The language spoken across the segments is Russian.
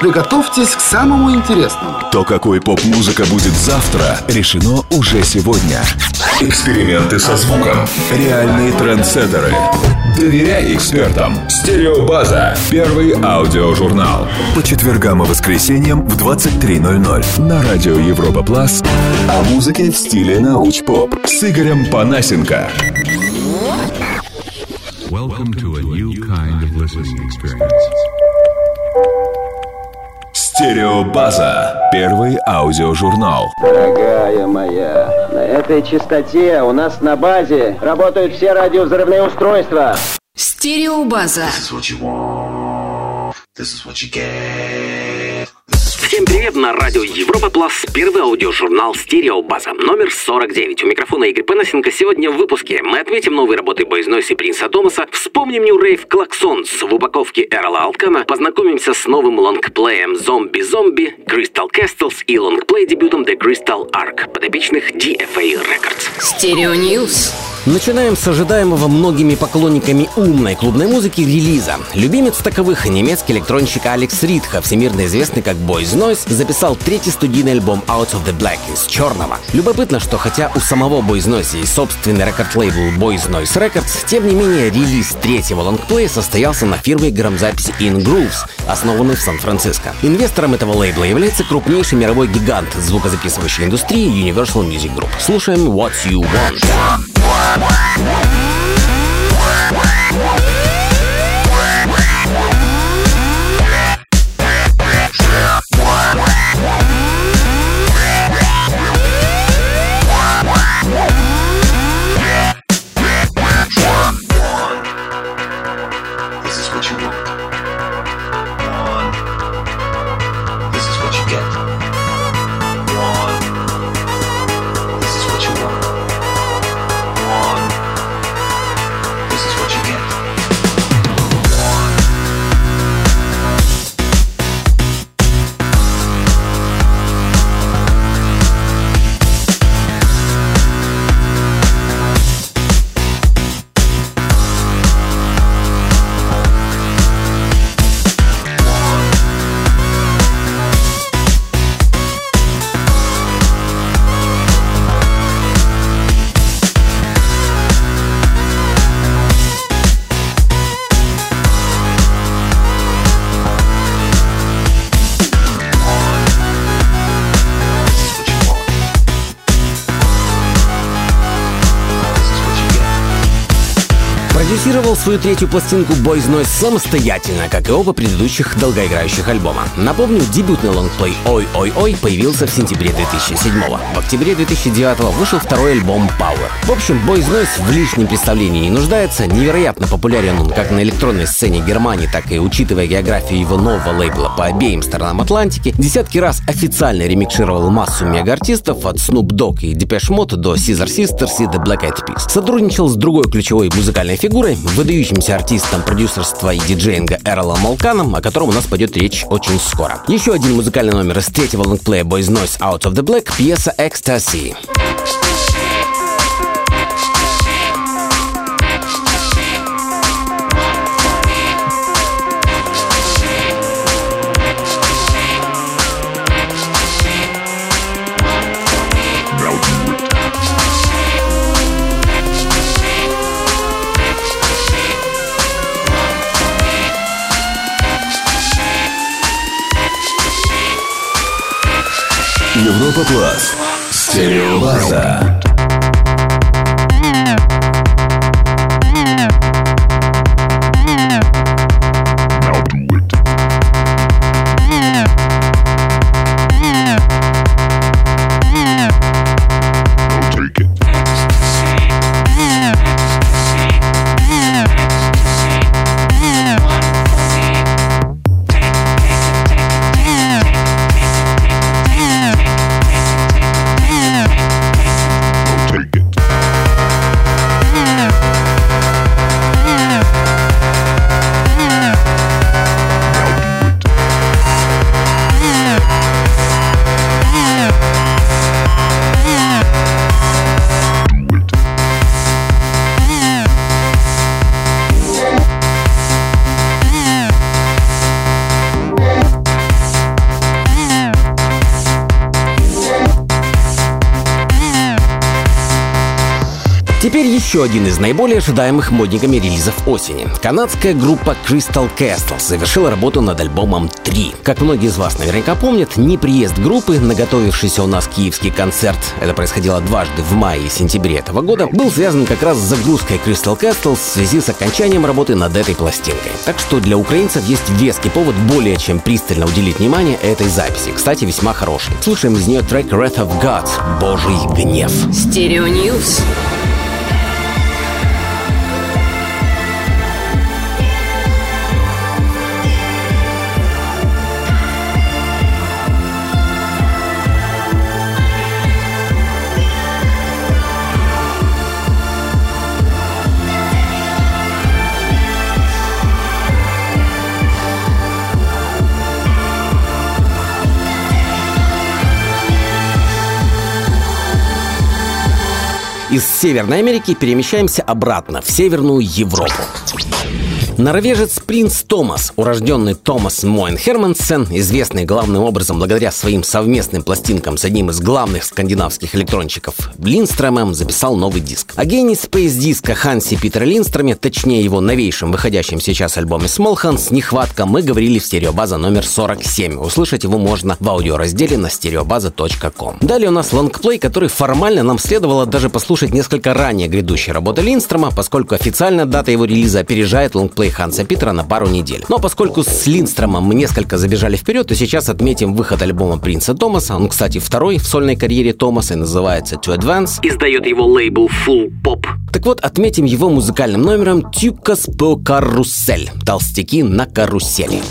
Приготовьтесь к самому интересному. То, какой поп-музыка будет завтра, решено уже сегодня. Эксперименты со звуком. Реальные трендсеттеры. Доверяй экспертам. Стереобаза. Первый аудиожурнал. По четвергам и воскресеньям в 23.00 на радио Европа Плас. О музыке в стиле науч-поп с Игорем Панасенко. Welcome to a new kind of listening experience. Стереобаза. Первый аудиожурнал. Дорогая моя, на этой частоте у нас на базе работают все радиовзрывные устройства. Стереобаза. Всем привет на радио Европа Плюс. Первый аудиожурнал Стереобаза. Номер 49. У микрофона Игорь Панасенко. Сегодня в выпуске мы отметим новые работы Boys Noize и Принца Томаса, вспомним New Rave Klaxons в упаковке Эрола Алкана, познакомимся с новым лонгплеем Zombie Zombie, Crystal Castles и лонгплей дебютом The Crystal Ark, подопечных DFA Records. Stereo News. Начинаем с ожидаемого многими поклонниками умной клубной музыки релиза. Любимец таковых немецкий электронщик Алекс Ридха, всемирно известный как Boys Noize, записал третий студийный альбом Out of the Black из черного. Любопытно, что хотя у самого Boys Noize есть собственный рекорд-лейбл Boys Noize Records, тем не менее релиз третьего лонгплея состоялся на фирме грамзаписи INgrooves, основанной в Сан-Франциско. Инвестором этого лейбла является крупнейший мировой гигант звукозаписывающей индустрии Universal Music Group. Слушаем What You Want. Свою третью пластинку Boys Noise самостоятельно, как и оба предыдущих долгоиграющих альбома. Напомню, дебютный лонгплей «Ой-ой-ой» появился в сентябре 2007 В октябре 2009 вышел второй альбом «Power». В общем, Boys Noise в лишнем представлении не нуждается. Невероятно популярен он как на электронной сцене Германии, так и учитывая географию его нового лейбла по обеим сторонам Атлантики, десятки раз официально ремикшировал массу мега-артистов от Snoop Dogg и Depeche Mode до Caesar Sisters и The Black Eyed Peas. Сотрудничал с другой ключевой музыкальной фигурой, выдающимся артистом продюсерства и диджеинга Эрлом Малканом, о котором у нас пойдет речь очень скоро. Еще один музыкальный номер из третьего лонгплея Boys Noise Out of the Black, пьеса Ecstasy. Европа Плас. Стереобаза. Еще один из наиболее ожидаемых модниками релизов осени. Канадская группа Crystal Castles завершила работу над альбомом 3. Как многие из вас наверняка помнят, неприезд группы, на готовившийся у нас киевский концерт, это происходило дважды в мае и сентябре этого года, был связан как раз с загрузкой Crystal Castles в связи с окончанием работы над этой пластинкой. Так что для украинцев есть веский повод более чем пристально уделить внимание этой записи. Кстати, весьма хороший. Слушаем из нее трек Wrath of God — Божий гнев. Stereo News. Из Северной Америки перемещаемся обратно в Северную Европу. Норвежец Принц Томас, урожденный Томас Моен Хермансен, известный главным образом благодаря своим совместным пластинкам с одним из главных скандинавских электронщиков Линстромом, записал новый диск. О гении спейс-диско Хансе Питере Линстроме, точнее его новейшем выходящем сейчас альбоме Smalhans, нехватка, мы говорили в стереобаза номер 47. Услышать его можно в аудиоразделе на стереобаза.ком. Далее у нас лонгплей, который формально нам следовало даже послушать несколько ранее грядущей работы Линстрома, поскольку официально дата его релиза опережает лонгплей Ханса Питера на пару недель. Но поскольку с Линдстромом мы несколько забежали вперед, то сейчас отметим выход альбома Принца Томаса. Он, кстати, второй в сольной карьере Томаса и называется To Advance. Издает его лейбл Full Pop. Так вот, отметим его музыкальным номером «Тюкас по карусель» — «Толстяки на карусели».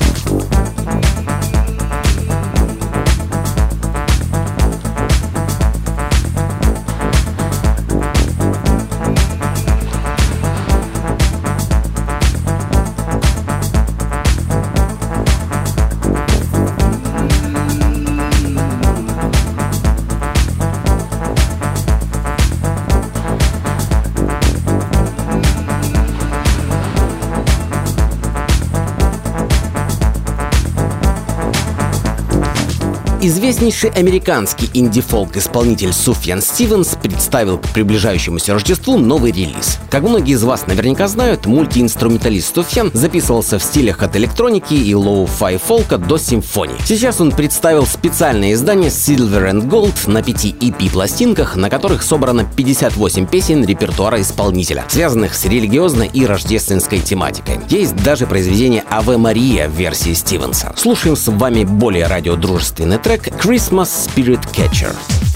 Известнейший американский инди-фолк-исполнитель Суфьян Стивенс представил к приближающемуся Рождеству новый релиз. Как многие из вас наверняка знают, мультиинструменталист Суфьян записывался в стилях от электроники и lo-fi фолка до симфонии. Сейчас он представил специальное издание Silver and Gold на пяти EP-пластинках, на которых собрано 58 песен репертуара исполнителя, связанных с религиозной и рождественской тематикой. Есть даже произведение «Аве Мария» в версии Стивенса. Слушаем с вами более радиодружественный трек Christmas Spirit Catcher.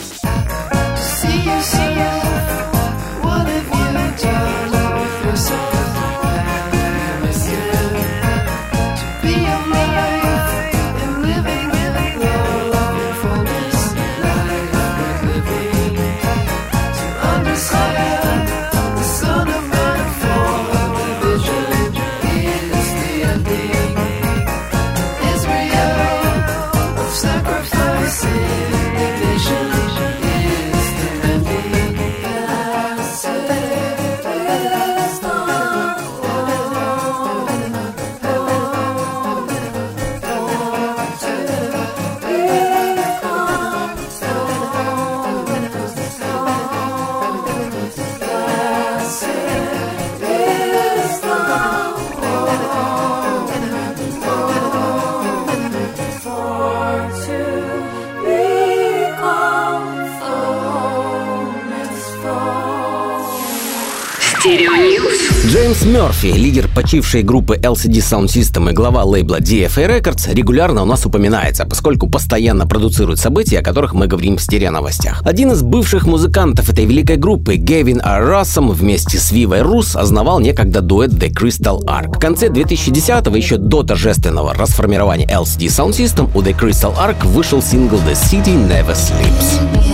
Мерфи, лидер почившей группы LCD Sound System и глава лейбла DFA Records, регулярно у нас упоминается, поскольку постоянно продуцирует события, о которых мы говорим в стерео-новостях. Один из бывших музыкантов этой великой группы, Гевин Ар вместе с Вивой Рус, основал некогда дуэт The Crystal Arc. В конце 2010-го, еще до торжественного расформирования LCD Sound System, у The Crystal Arc вышел сингл The City Never Sleeps.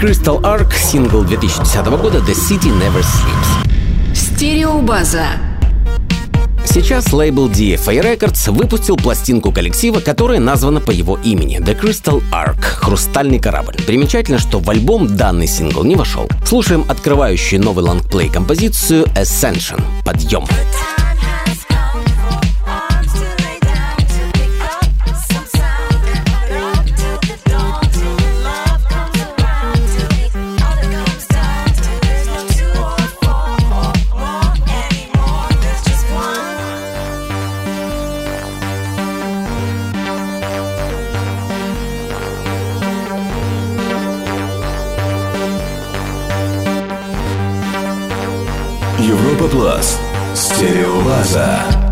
Crystal Ark, сингл 2010 года The City Never Sleeps. Стереобаза. Сейчас лейбл DFA Records выпустил пластинку коллектива, которая названа по его имени — The Crystal Ark — «Хрустальный корабль». Примечательно, что в альбом данный сингл не вошел. Слушаем открывающую новый лонгплей композицию Ascension — «Подъем». Европа Стереобаза.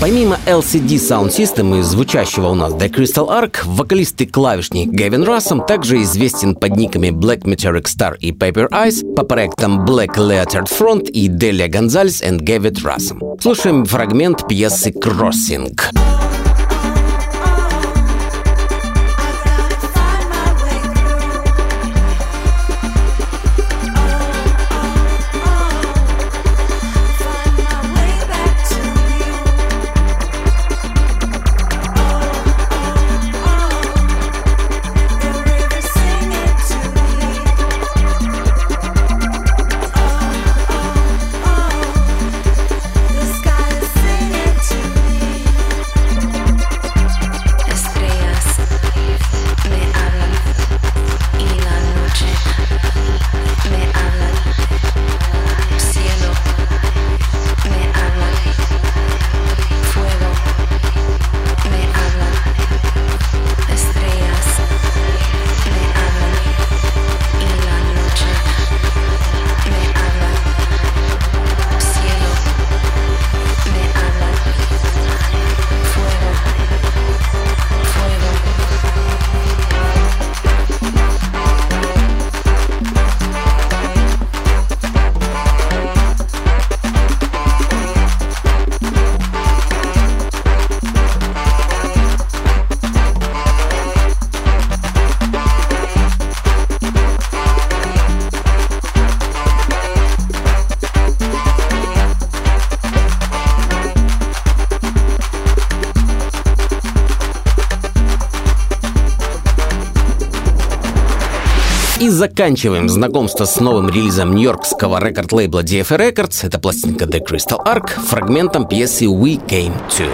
Помимо LCD Sound System и звучащего у нас The Crystal Ark, вокалист и клавишник Гэвин Рассом также известен под никами Black Meteoric Star и Paper Eyes по проектам Black Leotard Front и Delia Gonzalez and Gavit Рассом. Слушаем фрагмент пьесы Crossing. Estrellas заканчиваем знакомство с новым релизом нью-йоркского рекорд-лейбла DFA Records. Это пластинка The Crystal Ark фрагментом пьесы We Came To.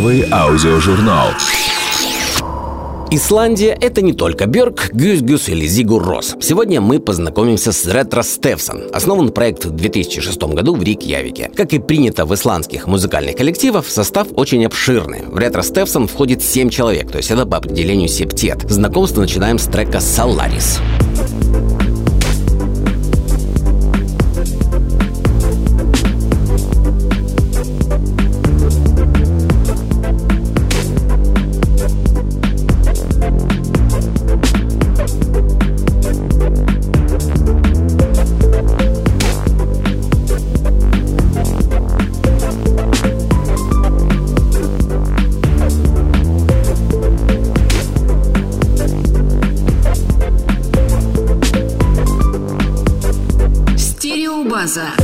Первый аудиожурнал. Исландия — это не только Бjörk, Гюс Гюс или Зигур Рос. Сегодня мы познакомимся с Ретро Стефсон. Основан проект в 2006 году в Рикьявике. Как и принято в исландских музыкальных коллективах, состав очень обширный. В Ретро Стефсон входит 7 человек, то есть это по определению септет. Знакомство начинаем с трека «Соларис». Стереобаза. Mimosa.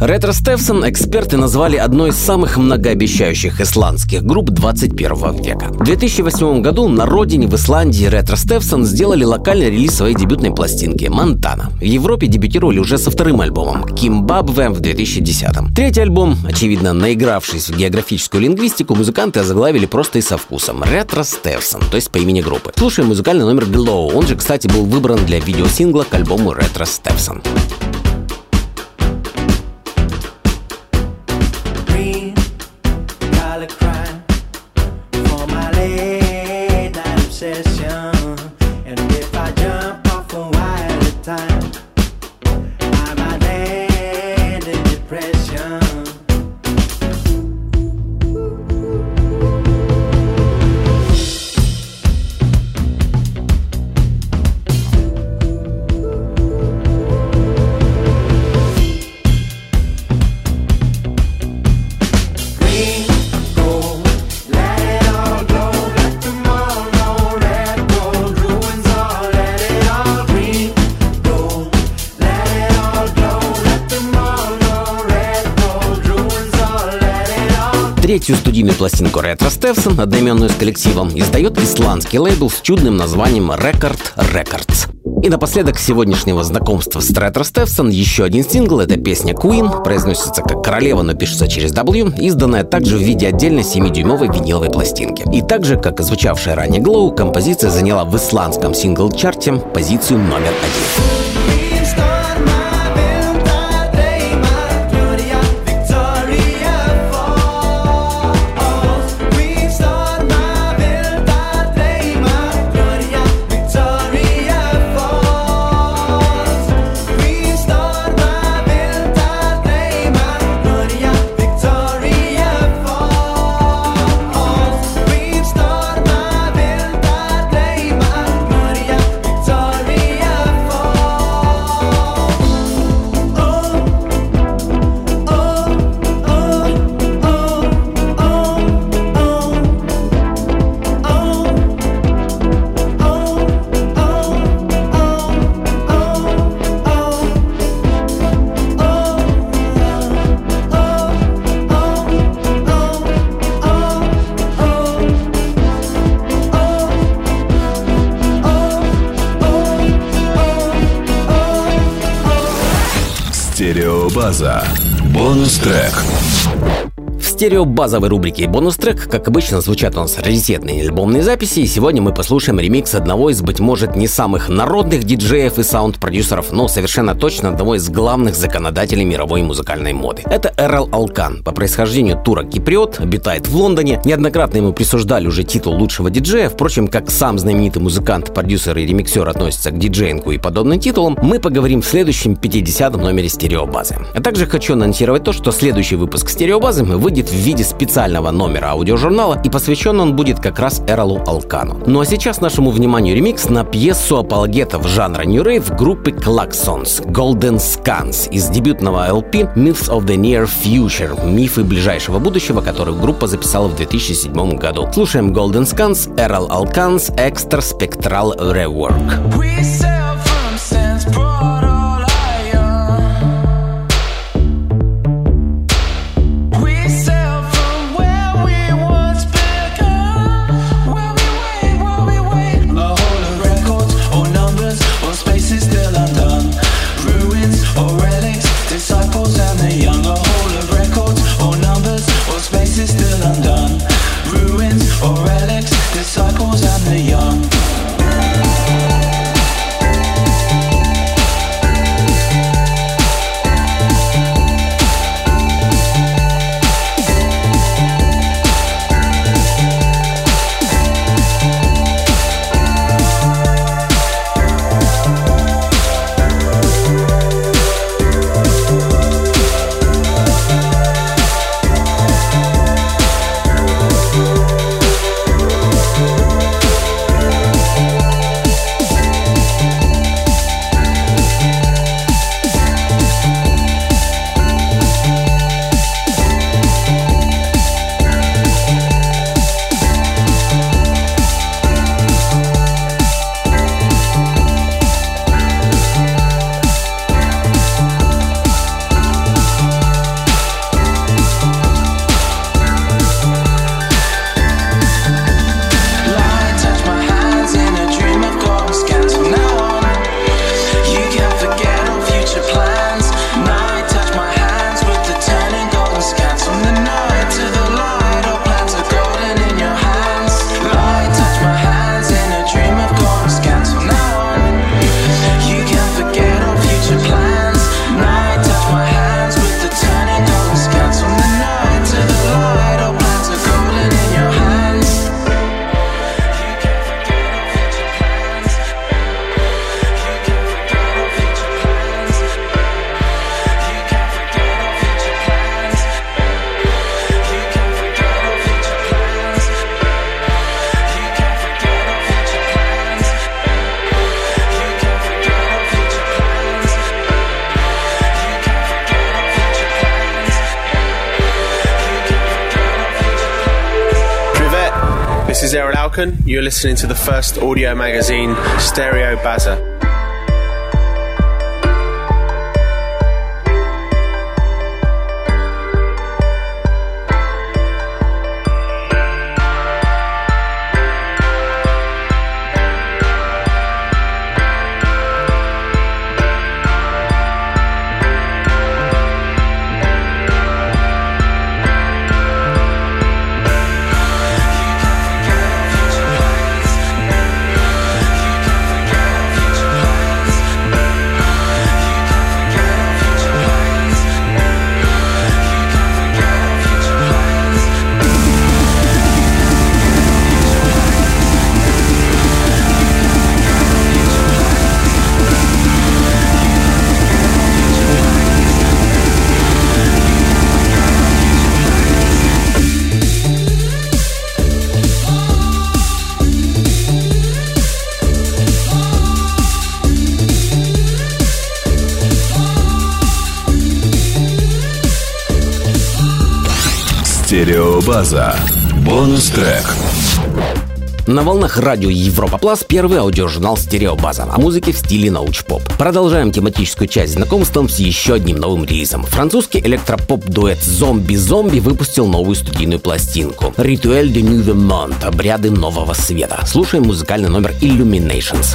Ретро Стефсон эксперты назвали одной из самых многообещающих исландских групп 21 века. В 2008 году на родине в Исландии Ретро Стефсон сделали локальный релиз своей дебютной пластинки «Монтана». В Европе дебютировали уже со вторым альбомом «Кимбабве» в 2010 Третий альбом, очевидно, наигравшись в географическую лингвистику, музыканты озаглавили просто и со вкусом «Ретро Стефсон», то есть по имени группы. Слушаем музыкальный номер «Glow». Он же, кстати, был выбран для видеосингла к альбому «Ретро Стефсон». Студийную пластинку Ретро Стефсон, одноименную с коллективом, издает исландский лейбл с чудным названием Record Records. И напоследок сегодняшнего знакомства с Ретро Стефсон еще один сингл — это песня Queen, произносится как «Королева», но пишется через W, изданная также в виде отдельной 7-дюймовой виниловой пластинки. И также, как и звучавшая ранее Glow, композиция заняла в исландском сингл-чарте позицию номер один. В стереобазовой рубрике «Бонус-трек», как обычно, звучат у нас раритетные альбомные записи, и сегодня мы послушаем ремикс одного из, быть может, не самых народных диджеев и саунд-продюсеров, но совершенно точно одного из главных законодателей мировой музыкальной моды. Это Эрл Алкан. По происхождению турок-киприот, обитает в Лондоне. Неоднократно ему присуждали уже титул лучшего диджея. Впрочем, как сам знаменитый музыкант, продюсер и ремиксер относится к диджеингу и подобным титулам, мы поговорим в следующем 50-м номере стереобазы. А также хочу анонсировать то, что следующий выпуск стереобазы выйдет в виде специального номера аудиожурнала, и посвящен он будет как раз Эролу Алкану. Ну а сейчас нашему вниманию ремикс на пьесу апологетов жанра New Rave группы Klaxons Golden Scans из дебютного LP Myths of the Near Future мифы ближайшего будущего, который группа записала в 2007 году. Слушаем Golden Scans, Errol Alkan's Extra Spectral Rework. We sail is Errol Alkan. You're listening to the first audio magazine, Stereo Baza. Стереобаза. Бонус-трек. На волнах радио Европа Плас первый аудиожурнал «Стереобаза» о музыке в стиле научпоп. Продолжаем тематическую часть знакомством с еще одним новым релизом. Французский электропоп-дуэт «Зомби-зомби» выпустил новую студийную пластинку «Rituel de Nouveau Monde» — «Обряды нового света». Слушаем музыкальный номер «Illuminations».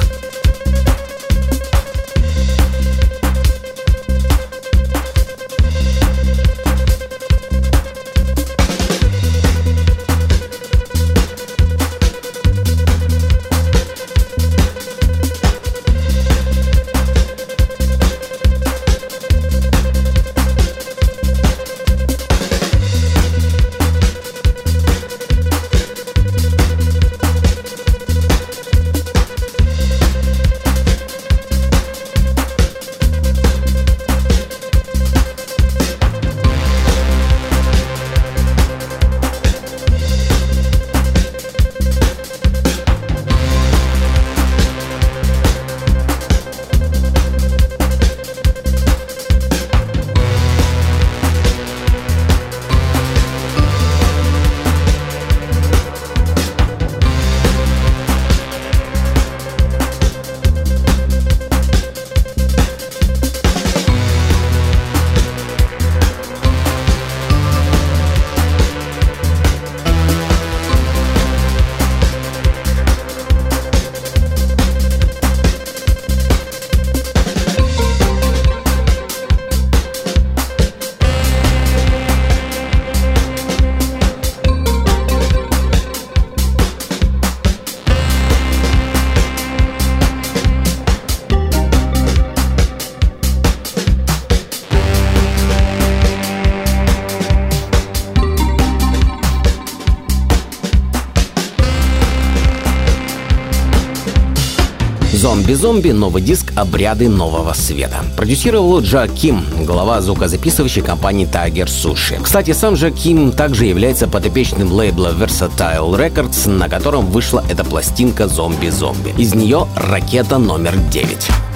«Зомби-зомби. Новый диск. Обряды нового света». Продюсировал Джа Ким, глава звукозаписывающей компании Tiger Sushi. Кстати, сам Джа Ким также является подопечным лейбла Versatile Records, на котором вышла эта пластинка «Зомби-зомби». Из нее «Ракета номер 9».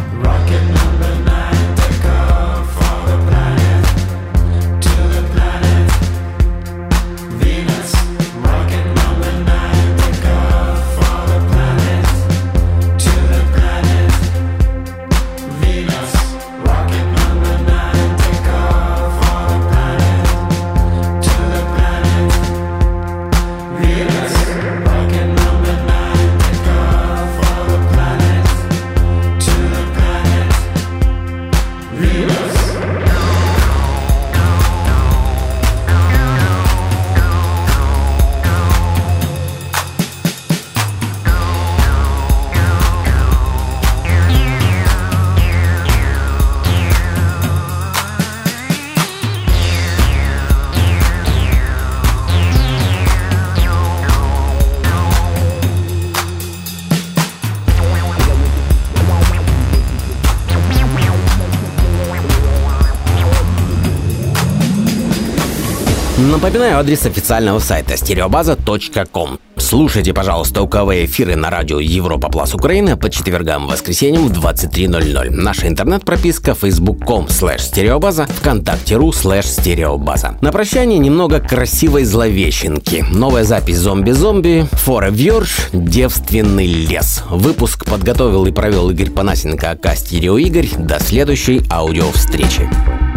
Напоминаю адрес официального сайта стереобаза.ком. Слушайте, пожалуйста, уковые эфиры на радио Европа Плюс Украина по четвергам и воскресеньям в 23.00. Наша интернет-прописка facebook.com slash стереобаза, вконтакте.ру slash стереобаза. На прощание немного красивой зловещенки. Новая запись «Зомби-зомби», «For a Vierge», «Девственный лес». Выпуск подготовил и провел Игорь Панасенко, АК «Стерео Игорь». До следующей аудиовстречи. Стереобаза.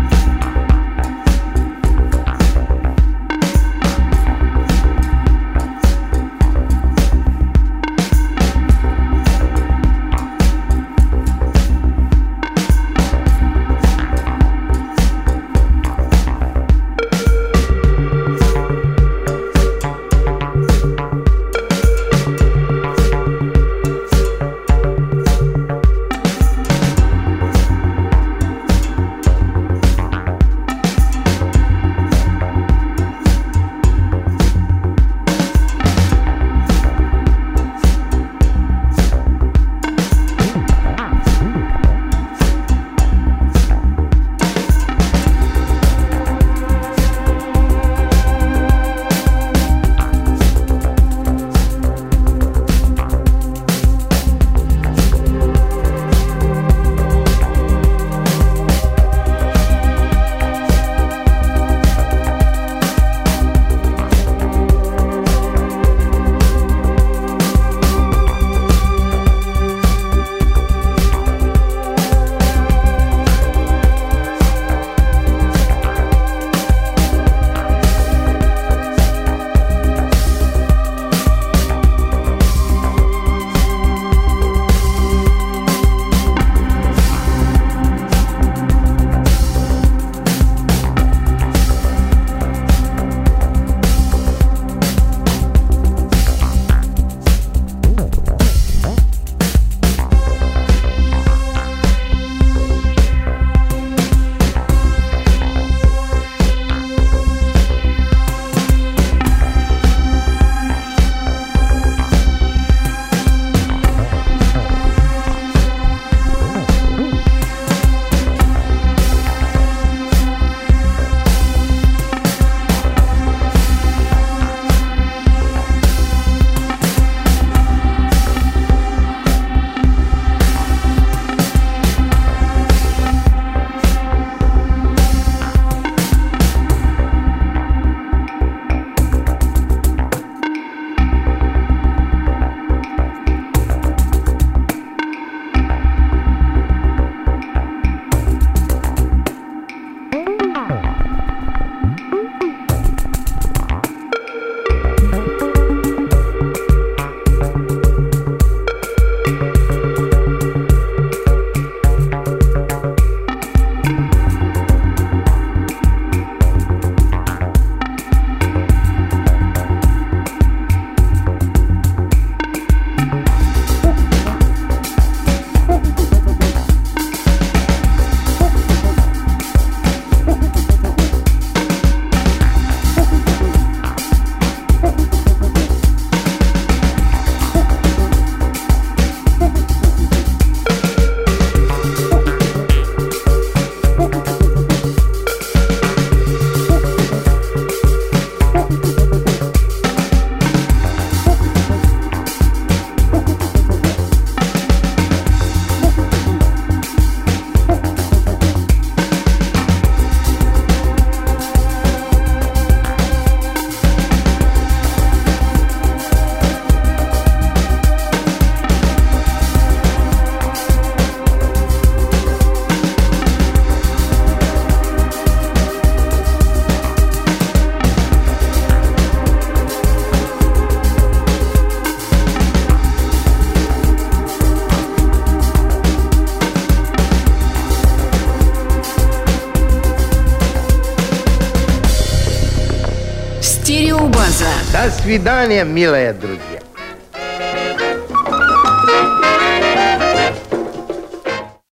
свидания, милые друзья.